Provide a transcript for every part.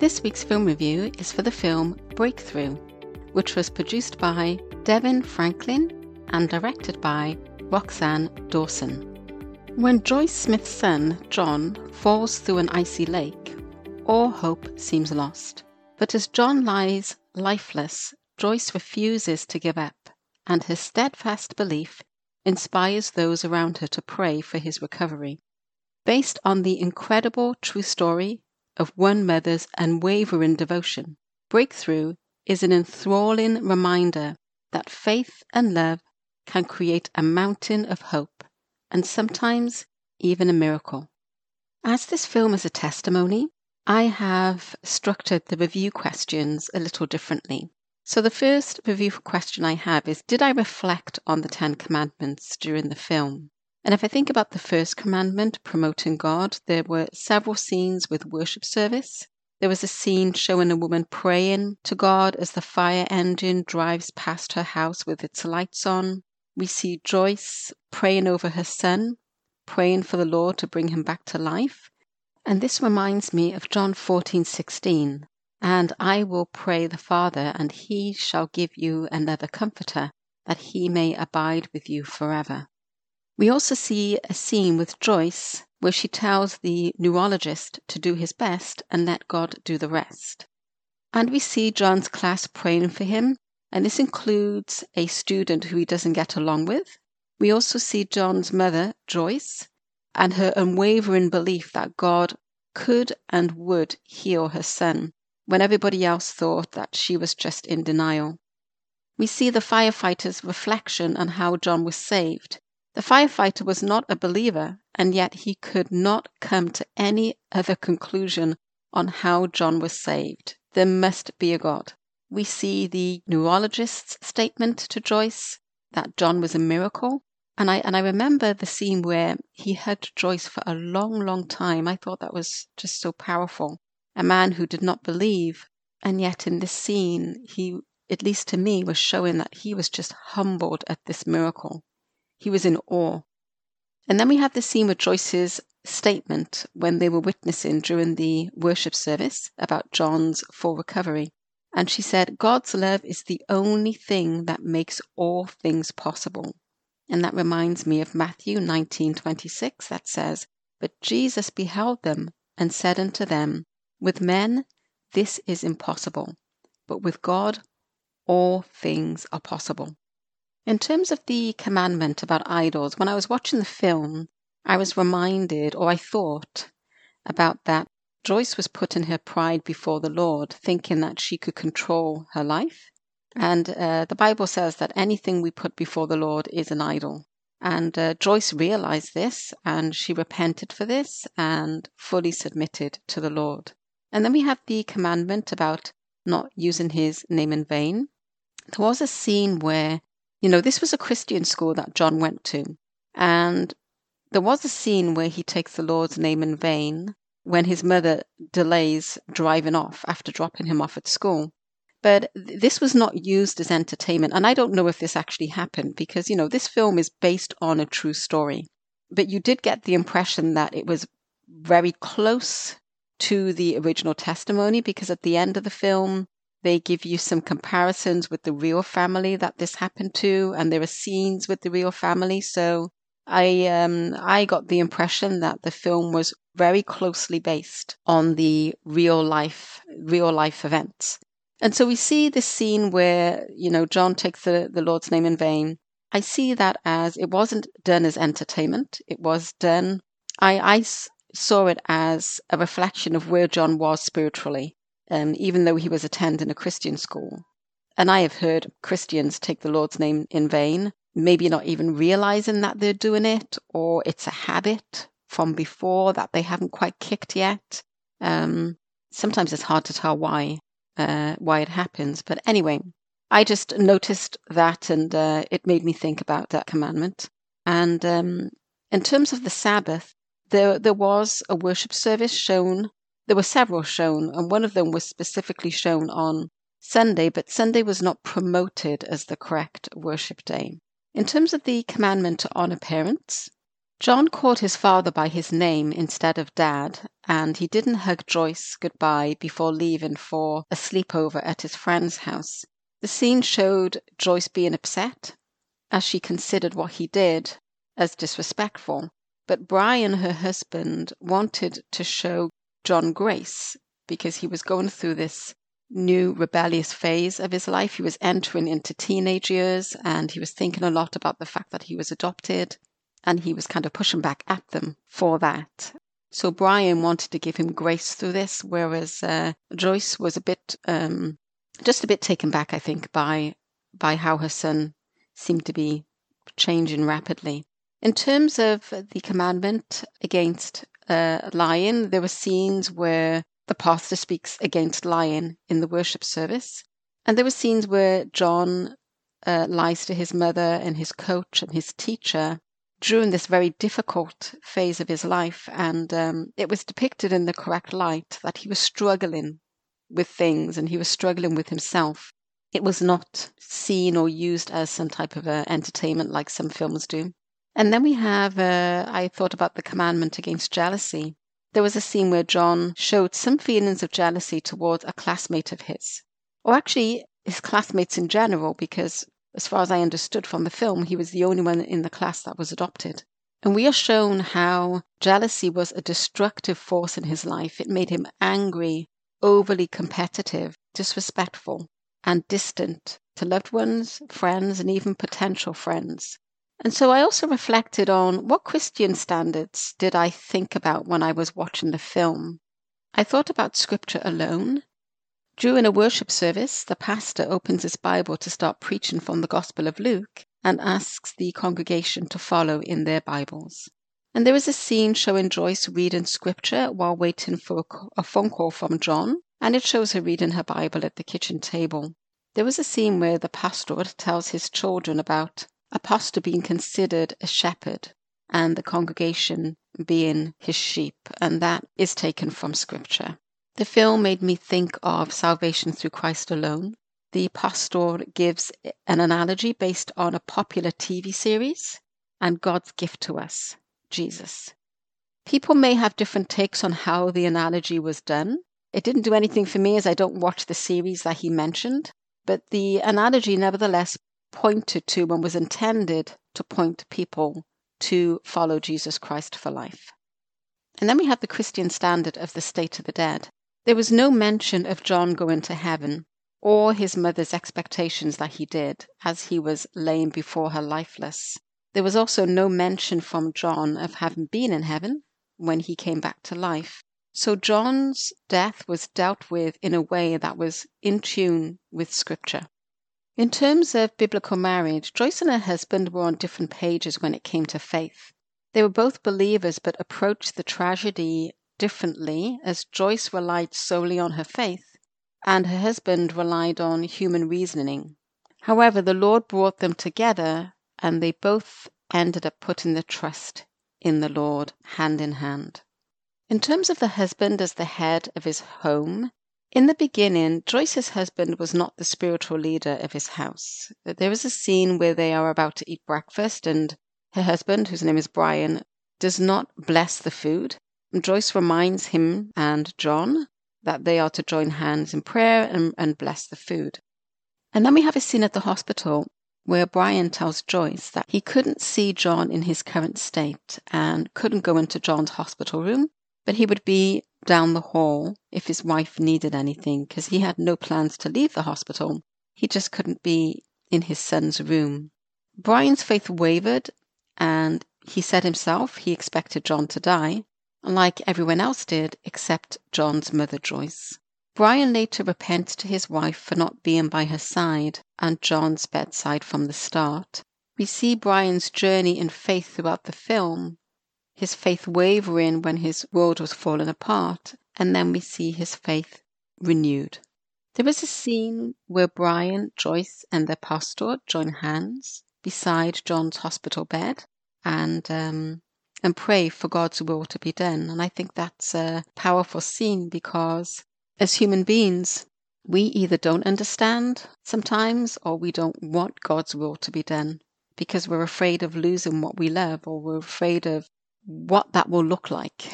This week's film review is for the film Breakthrough, which was produced by DeVon Franklin and directed by Roxann Dawson. When Joyce Smith's son, John, falls through an icy lake, all hope seems lost. But as John lies lifeless, Joyce refuses to give up, and her steadfast belief inspires those around her to pray for his recovery. Based on the incredible true story of one mother's unwavering devotion, Breakthrough is an enthralling reminder that faith and love can create a mountain of hope and sometimes even a miracle. As this film is a testimony, I have structured the review questions a little differently. So, the first review question I have is Did I reflect on the Ten Commandments during the film? And if I think about the first commandment, promoting God, there were several scenes with worship service. There was a scene showing a woman praying to God as the fire engine drives past her house with its lights on. We see Joyce praying over her son, praying for the Lord to bring him back to life. And this reminds me of John 14 16. And I will pray the Father, and he shall give you another comforter, that he may abide with you forever. We also see a scene with Joyce where she tells the neurologist to do his best and let God do the rest. And we see John's class praying for him, and this includes a student who he doesn't get along with. We also see John's mother, Joyce, and her unwavering belief that God could and would heal her son when everybody else thought that she was just in denial. We see the firefighter's reflection on how John was saved. The firefighter was not a believer, and yet he could not come to any other conclusion on how John was saved. There must be a God. We see the neurologist's statement to Joyce that John was a miracle. And I and I remember the scene where he hugged Joyce for a long, long time. I thought that was just so powerful a man who did not believe. And yet, in this scene, he, at least to me, was showing that he was just humbled at this miracle. He was in awe. And then we have the scene with Joyce's statement when they were witnessing during the worship service about John's full recovery. And she said, God's love is the only thing that makes all things possible. And that reminds me of Matthew 19:26 that says, But Jesus beheld them and said unto them, with men, this is impossible, but with God, all things are possible. In terms of the commandment about idols, when I was watching the film, I was reminded, or I thought, about that Joyce was putting her pride before the Lord, thinking that she could control her life. And uh, the Bible says that anything we put before the Lord is an idol. And uh, Joyce realized this and she repented for this and fully submitted to the Lord. And then we have the commandment about not using his name in vain. There was a scene where, you know, this was a Christian school that John went to. And there was a scene where he takes the Lord's name in vain when his mother delays driving off after dropping him off at school. But this was not used as entertainment. And I don't know if this actually happened because, you know, this film is based on a true story. But you did get the impression that it was very close to the original testimony because at the end of the film, they give you some comparisons with the real family that this happened to, and there are scenes with the real family. So I um, I got the impression that the film was very closely based on the real life real life events. And so we see this scene where you know John takes the, the Lord's name in vain. I see that as it wasn't done as entertainment. It was done. I, I saw it as a reflection of where John was spiritually, um, even though he was attending a Christian school. And I have heard Christians take the Lord's name in vain, maybe not even realizing that they're doing it, or it's a habit from before that they haven't quite kicked yet. Um, sometimes it's hard to tell why uh, why it happens, but anyway, I just noticed that, and uh, it made me think about that commandment. And um, in terms of the Sabbath, there there was a worship service shown. There were several shown, and one of them was specifically shown on Sunday, but Sunday was not promoted as the correct worship day. In terms of the commandment to honor parents, John called his father by his name instead of dad, and he didn't hug Joyce goodbye before leaving for a sleepover at his friend's house. The scene showed Joyce being upset as she considered what he did as disrespectful. But Brian, her husband, wanted to show John grace because he was going through this new rebellious phase of his life. He was entering into teenage years and he was thinking a lot about the fact that he was adopted and he was kind of pushing back at them for that. So Brian wanted to give him grace through this, whereas uh, Joyce was a bit, um, just a bit taken back, I think, by by how her son seemed to be changing rapidly. In terms of the commandment against uh, lying, there were scenes where the pastor speaks against lion in the worship service, and there were scenes where John uh, lies to his mother and his coach and his teacher during this very difficult phase of his life. And um, it was depicted in the correct light that he was struggling with things and he was struggling with himself. It was not seen or used as some type of uh, entertainment like some films do. And then we have, uh, I thought about the commandment against jealousy. There was a scene where John showed some feelings of jealousy towards a classmate of his, or actually his classmates in general, because as far as I understood from the film, he was the only one in the class that was adopted. And we are shown how jealousy was a destructive force in his life. It made him angry, overly competitive, disrespectful, and distant to loved ones, friends, and even potential friends. And so I also reflected on what Christian standards did I think about when I was watching the film. I thought about scripture alone during a worship service, the pastor opens his Bible to start preaching from the Gospel of Luke and asks the congregation to follow in their Bibles. And there is a scene showing Joyce reading scripture while waiting for a phone call from John, and it shows her reading her Bible at the kitchen table. There was a scene where the pastor tells his children about a pastor being considered a shepherd and the congregation being his sheep, and that is taken from scripture. The film made me think of salvation through Christ alone. The pastor gives an analogy based on a popular TV series and God's gift to us, Jesus. People may have different takes on how the analogy was done. It didn't do anything for me as I don't watch the series that he mentioned, but the analogy nevertheless pointed to and was intended to point people to follow Jesus Christ for life. And then we have the Christian standard of the state of the dead. There was no mention of John going to heaven or his mother's expectations that he did as he was laying before her lifeless. There was also no mention from John of having been in heaven when he came back to life. So John's death was dealt with in a way that was in tune with Scripture. In terms of biblical marriage, Joyce and her husband were on different pages when it came to faith. They were both believers but approached the tragedy differently as Joyce relied solely on her faith and her husband relied on human reasoning. However, the Lord brought them together and they both ended up putting their trust in the Lord hand in hand. In terms of the husband as the head of his home, in the beginning, Joyce's husband was not the spiritual leader of his house. There is a scene where they are about to eat breakfast, and her husband, whose name is Brian, does not bless the food. Joyce reminds him and John that they are to join hands in prayer and, and bless the food. And then we have a scene at the hospital where Brian tells Joyce that he couldn't see John in his current state and couldn't go into John's hospital room, but he would be down the hall if his wife needed anything because he had no plans to leave the hospital. He just couldn't be in his son's room. Brian's faith wavered and he said himself he expected John to die, like everyone else did except John's mother Joyce. Brian later repents to his wife for not being by her side and John's bedside from the start. We see Brian's journey in faith throughout the film, his faith wavering when his world was falling apart, and then we see his faith renewed. There is a scene where Brian, Joyce, and their pastor join hands beside John's hospital bed, and um, and pray for God's will to be done. And I think that's a powerful scene because as human beings, we either don't understand sometimes or we don't want God's will to be done because we're afraid of losing what we love or we're afraid of what that will look like.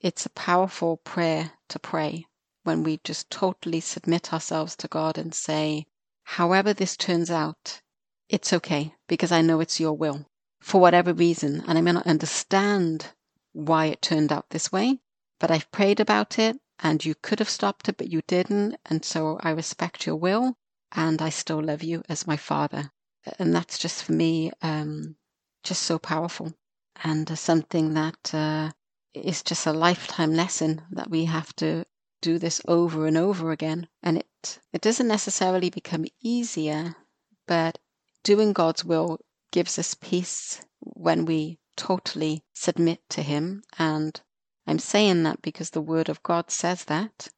It's a powerful prayer to pray when we just totally submit ourselves to God and say, however this turns out, it's okay because I know it's your will for whatever reason. And I may not understand why it turned out this way, but I've prayed about it and you could have stopped it, but you didn't. And so I respect your will and I still love you as my father. And that's just for me, um, just so powerful and something that uh, is just a lifetime lesson that we have to do this over and over again. And it, it doesn't necessarily become easier, but doing God's will gives us peace when we totally submit to Him. And I'm saying that because the Word of God says that.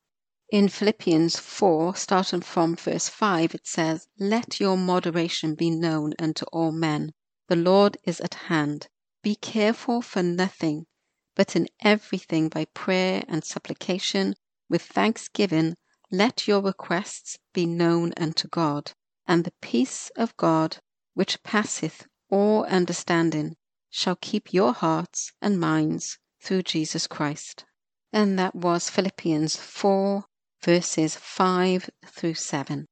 In Philippians 4, starting from verse 5, it says, Let your moderation be known unto all men. The Lord is at hand. Be careful for nothing, but in everything by prayer and supplication, with thanksgiving, let your requests be known unto God. And the peace of God, which passeth all understanding, shall keep your hearts and minds through Jesus Christ. And that was Philippians 4, verses 5 through 7.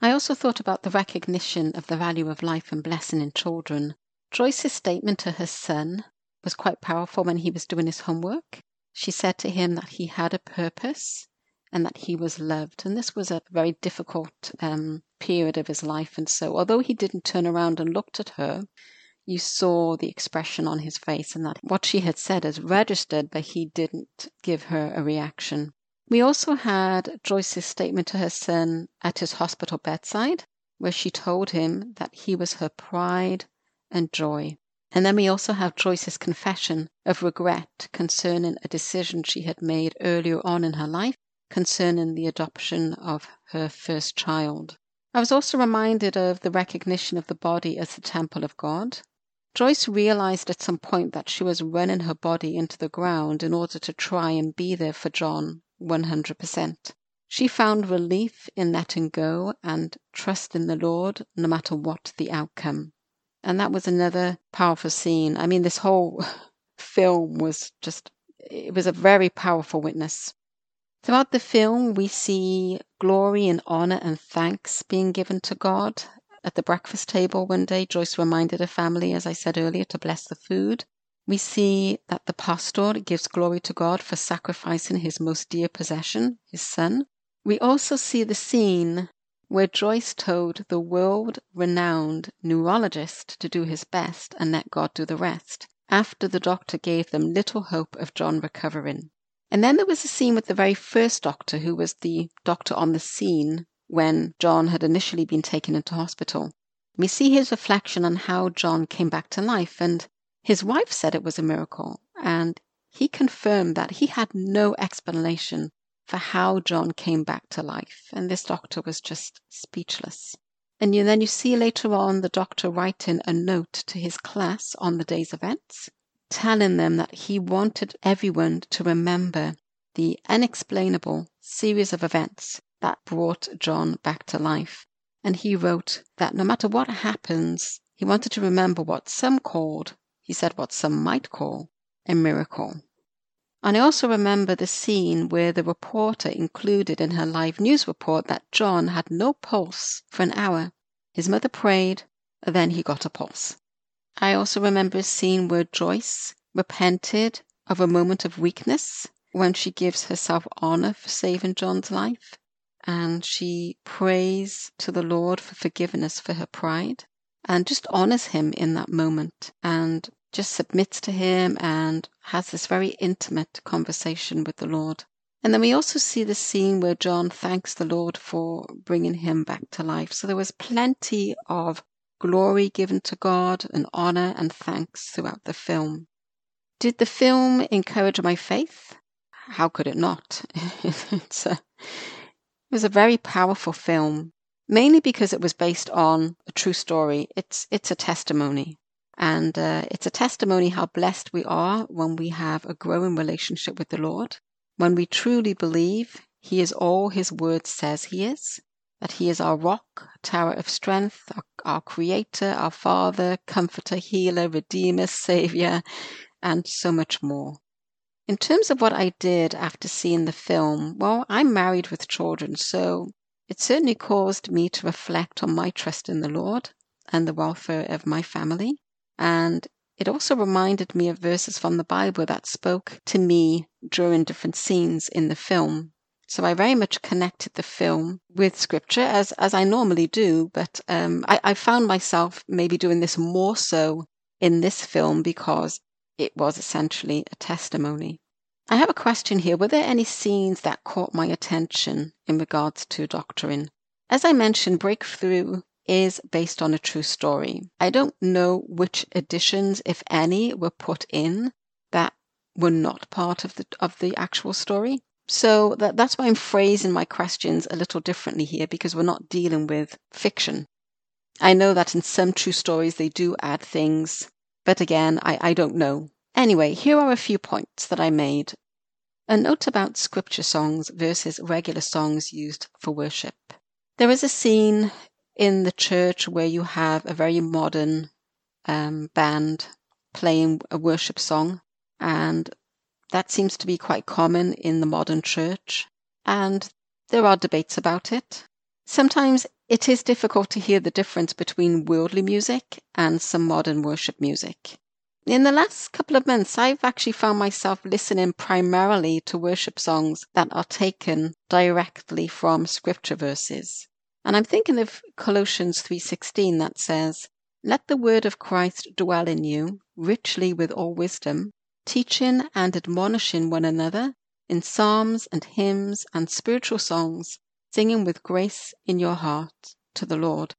I also thought about the recognition of the value of life and blessing in children. Joyce's statement to her son was quite powerful when he was doing his homework. She said to him that he had a purpose and that he was loved. And this was a very difficult um, period of his life. And so, although he didn't turn around and looked at her, you saw the expression on his face and that what she had said is registered, but he didn't give her a reaction. We also had Joyce's statement to her son at his hospital bedside, where she told him that he was her pride and joy. And then we also have Joyce's confession of regret concerning a decision she had made earlier on in her life concerning the adoption of her first child. I was also reminded of the recognition of the body as the temple of God. Joyce realized at some point that she was running her body into the ground in order to try and be there for John 100%. She found relief in letting go and trust in the Lord no matter what the outcome. And that was another powerful scene. I mean, this whole film was just, it was a very powerful witness. Throughout the film, we see glory and honor and thanks being given to God. At the breakfast table one day, Joyce reminded her family, as I said earlier, to bless the food. We see that the pastor gives glory to God for sacrificing his most dear possession, his son. We also see the scene where Joyce told the world renowned neurologist to do his best and let God do the rest, after the doctor gave them little hope of John recovering. And then there was a scene with the very first doctor, who was the doctor on the scene when John had initially been taken into hospital. We see his reflection on how John came back to life, and his wife said it was a miracle, and he confirmed that he had no explanation for how John came back to life, and this doctor was just speechless. And you, then you see later on the doctor writing a note to his class on the day's events, telling them that he wanted everyone to remember the unexplainable series of events that brought John back to life. And he wrote that no matter what happens, he wanted to remember what some called he said what some might call a miracle. And I also remember the scene where the reporter included in her live news report that John had no pulse for an hour. His mother prayed, then he got a pulse. I also remember a scene where Joyce repented of a moment of weakness when she gives herself honor for saving John's life. And she prays to the Lord for forgiveness for her pride and just honors him in that moment and just submits to him and has this very intimate conversation with the Lord. And then we also see the scene where John thanks the Lord for bringing him back to life. So there was plenty of glory given to God and honor and thanks throughout the film. Did the film encourage my faith? How could it not? it's a, it was a very powerful film, mainly because it was based on a true story. It's it's a testimony. And uh, it's a testimony how blessed we are when we have a growing relationship with the Lord, when we truly believe He is all His word says He is, that He is our rock, tower of strength, our, our creator, our father, comforter, healer, redeemer, savior, and so much more. In terms of what I did after seeing the film, well, I'm married with children, so it certainly caused me to reflect on my trust in the Lord and the welfare of my family. And it also reminded me of verses from the Bible that spoke to me during different scenes in the film. So I very much connected the film with scripture as, as I normally do, but um, I, I found myself maybe doing this more so in this film because it was essentially a testimony. I have a question here. Were there any scenes that caught my attention in regards to doctrine? As I mentioned, Breakthrough is based on a true story. I don't know which additions, if any, were put in that were not part of the of the actual story. So that, that's why I'm phrasing my questions a little differently here because we're not dealing with fiction. I know that in some true stories they do add things but again, I, I don't know. Anyway, here are a few points that I made. A note about scripture songs versus regular songs used for worship. There is a scene in the church where you have a very modern um, band playing a worship song, and that seems to be quite common in the modern church. And there are debates about it. Sometimes it is difficult to hear the difference between worldly music and some modern worship music. In the last couple of months, I've actually found myself listening primarily to worship songs that are taken directly from scripture verses. And I'm thinking of Colossians 3:16 that says, "Let the word of Christ dwell in you richly with all wisdom, teaching and admonishing one another in psalms and hymns and spiritual songs, singing with grace in your heart to the Lord.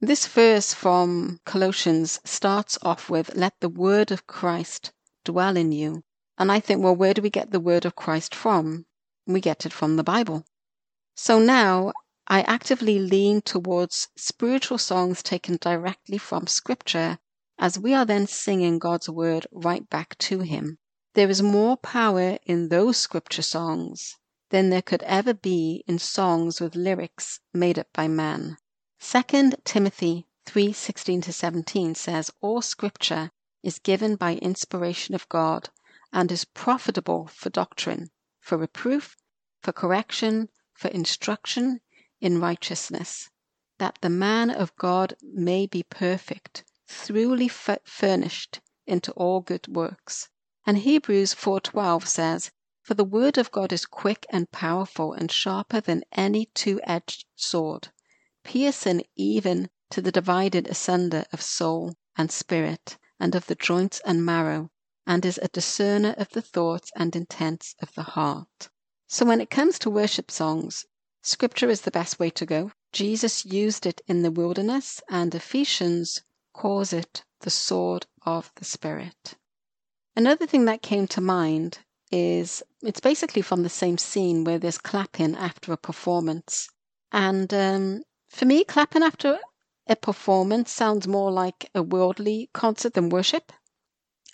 This verse from Colossians starts off with, Let the word of Christ dwell in you. And I think, well, where do we get the word of Christ from? We get it from the Bible. So now I actively lean towards spiritual songs taken directly from Scripture as we are then singing God's word right back to Him. There is more power in those Scripture songs than there could ever be in songs with lyrics made up by man. 2 Timothy 3:16 to 17 says all scripture is given by inspiration of God and is profitable for doctrine, for reproof, for correction, for instruction in righteousness, that the man of God may be perfect, thoroughly furnished into all good works. And Hebrews 4:12 says, for the word of God is quick and powerful and sharper than any two edged sword, piercing even to the divided asunder of soul and spirit, and of the joints and marrow, and is a discerner of the thoughts and intents of the heart. So when it comes to worship songs, scripture is the best way to go. Jesus used it in the wilderness, and Ephesians calls it the sword of the Spirit. Another thing that came to mind is it's basically from the same scene where there's clapping after a performance. And um, for me, clapping after a performance sounds more like a worldly concert than worship.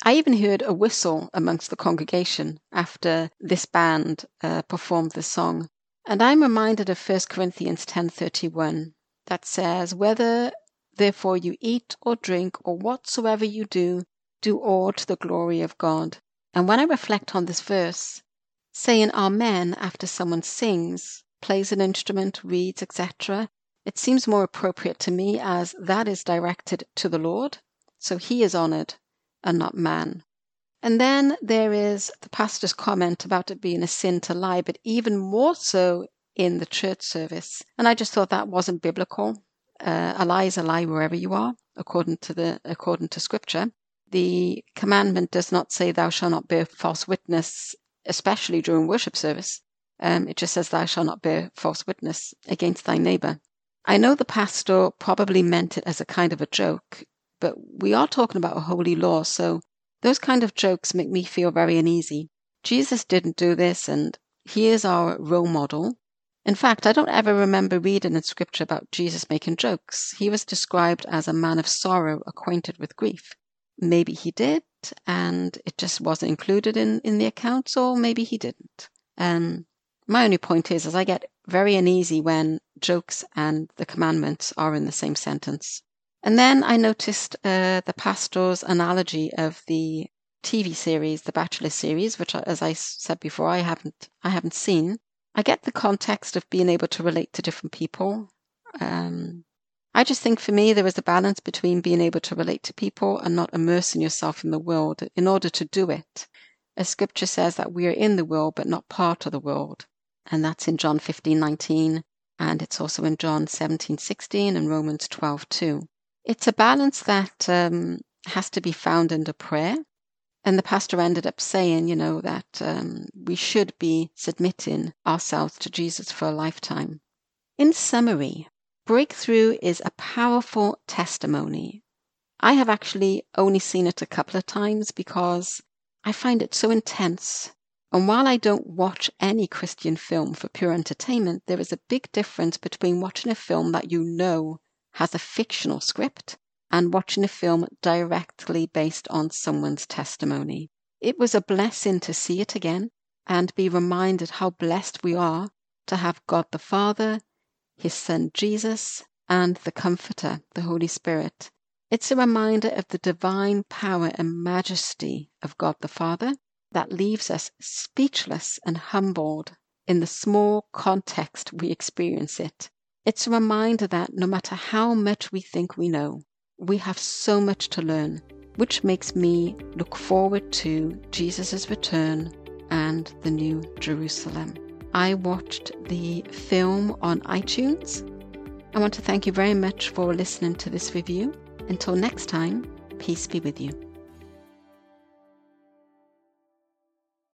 I even heard a whistle amongst the congregation after this band uh, performed the song. And I'm reminded of 1 Corinthians 10:31 that says, "Whether therefore you eat or drink or whatsoever you do, do all to the glory of God." And when I reflect on this verse, saying Amen after someone sings, plays an instrument, reads, etc., it seems more appropriate to me as that is directed to the Lord, so He is honored and not man. And then there is the pastor's comment about it being a sin to lie, but even more so in the church service. And I just thought that wasn't biblical. Uh, a lie is a lie wherever you are, according to the according to Scripture the commandment does not say, Thou shalt not bear false witness, especially during worship service. Um, it just says, Thou shalt not bear false witness against thy neighbor. I know the pastor probably meant it as a kind of a joke, but we are talking about a holy law, so those kind of jokes make me feel very uneasy. Jesus didn't do this, and he is our role model. In fact, I don't ever remember reading in scripture about Jesus making jokes. He was described as a man of sorrow, acquainted with grief maybe he did and it just wasn't included in, in the accounts, or maybe he didn't. Um, my only point is, is I get very uneasy when jokes and the commandments are in the same sentence. And then I noticed uh, the pastor's analogy of the TV series, the Bachelor series, which, as I said before, I haven't I haven't seen. I get the context of being able to relate to different people. Um, I just think for me there is a balance between being able to relate to people and not immersing yourself in the world. In order to do it, as Scripture says that we are in the world but not part of the world, and that's in John fifteen nineteen, and it's also in John seventeen sixteen and Romans twelve two. It's a balance that um, has to be found under prayer. And the pastor ended up saying, you know, that um, we should be submitting ourselves to Jesus for a lifetime. In summary, breakthrough is a powerful testimony. I have actually only seen it a couple of times because I find it so intense. And while I don't watch any Christian film for pure entertainment, there is a big difference between watching a film that you know has a fictional script and watching a film directly based on someone's testimony. It was a blessing to see it again and be reminded how blessed we are to have God the Father, His Son Jesus, and the Comforter, the Holy Spirit. It's a reminder of the divine power and majesty of God the Father that leaves us speechless and humbled in the small context we experience it. It's a reminder that no matter how much we think we know, we have so much to learn, which makes me look forward to Jesus' return and the New Jerusalem. I watched the film on iTunes. I want to thank you very much for listening to this review. Until next time, peace be with you.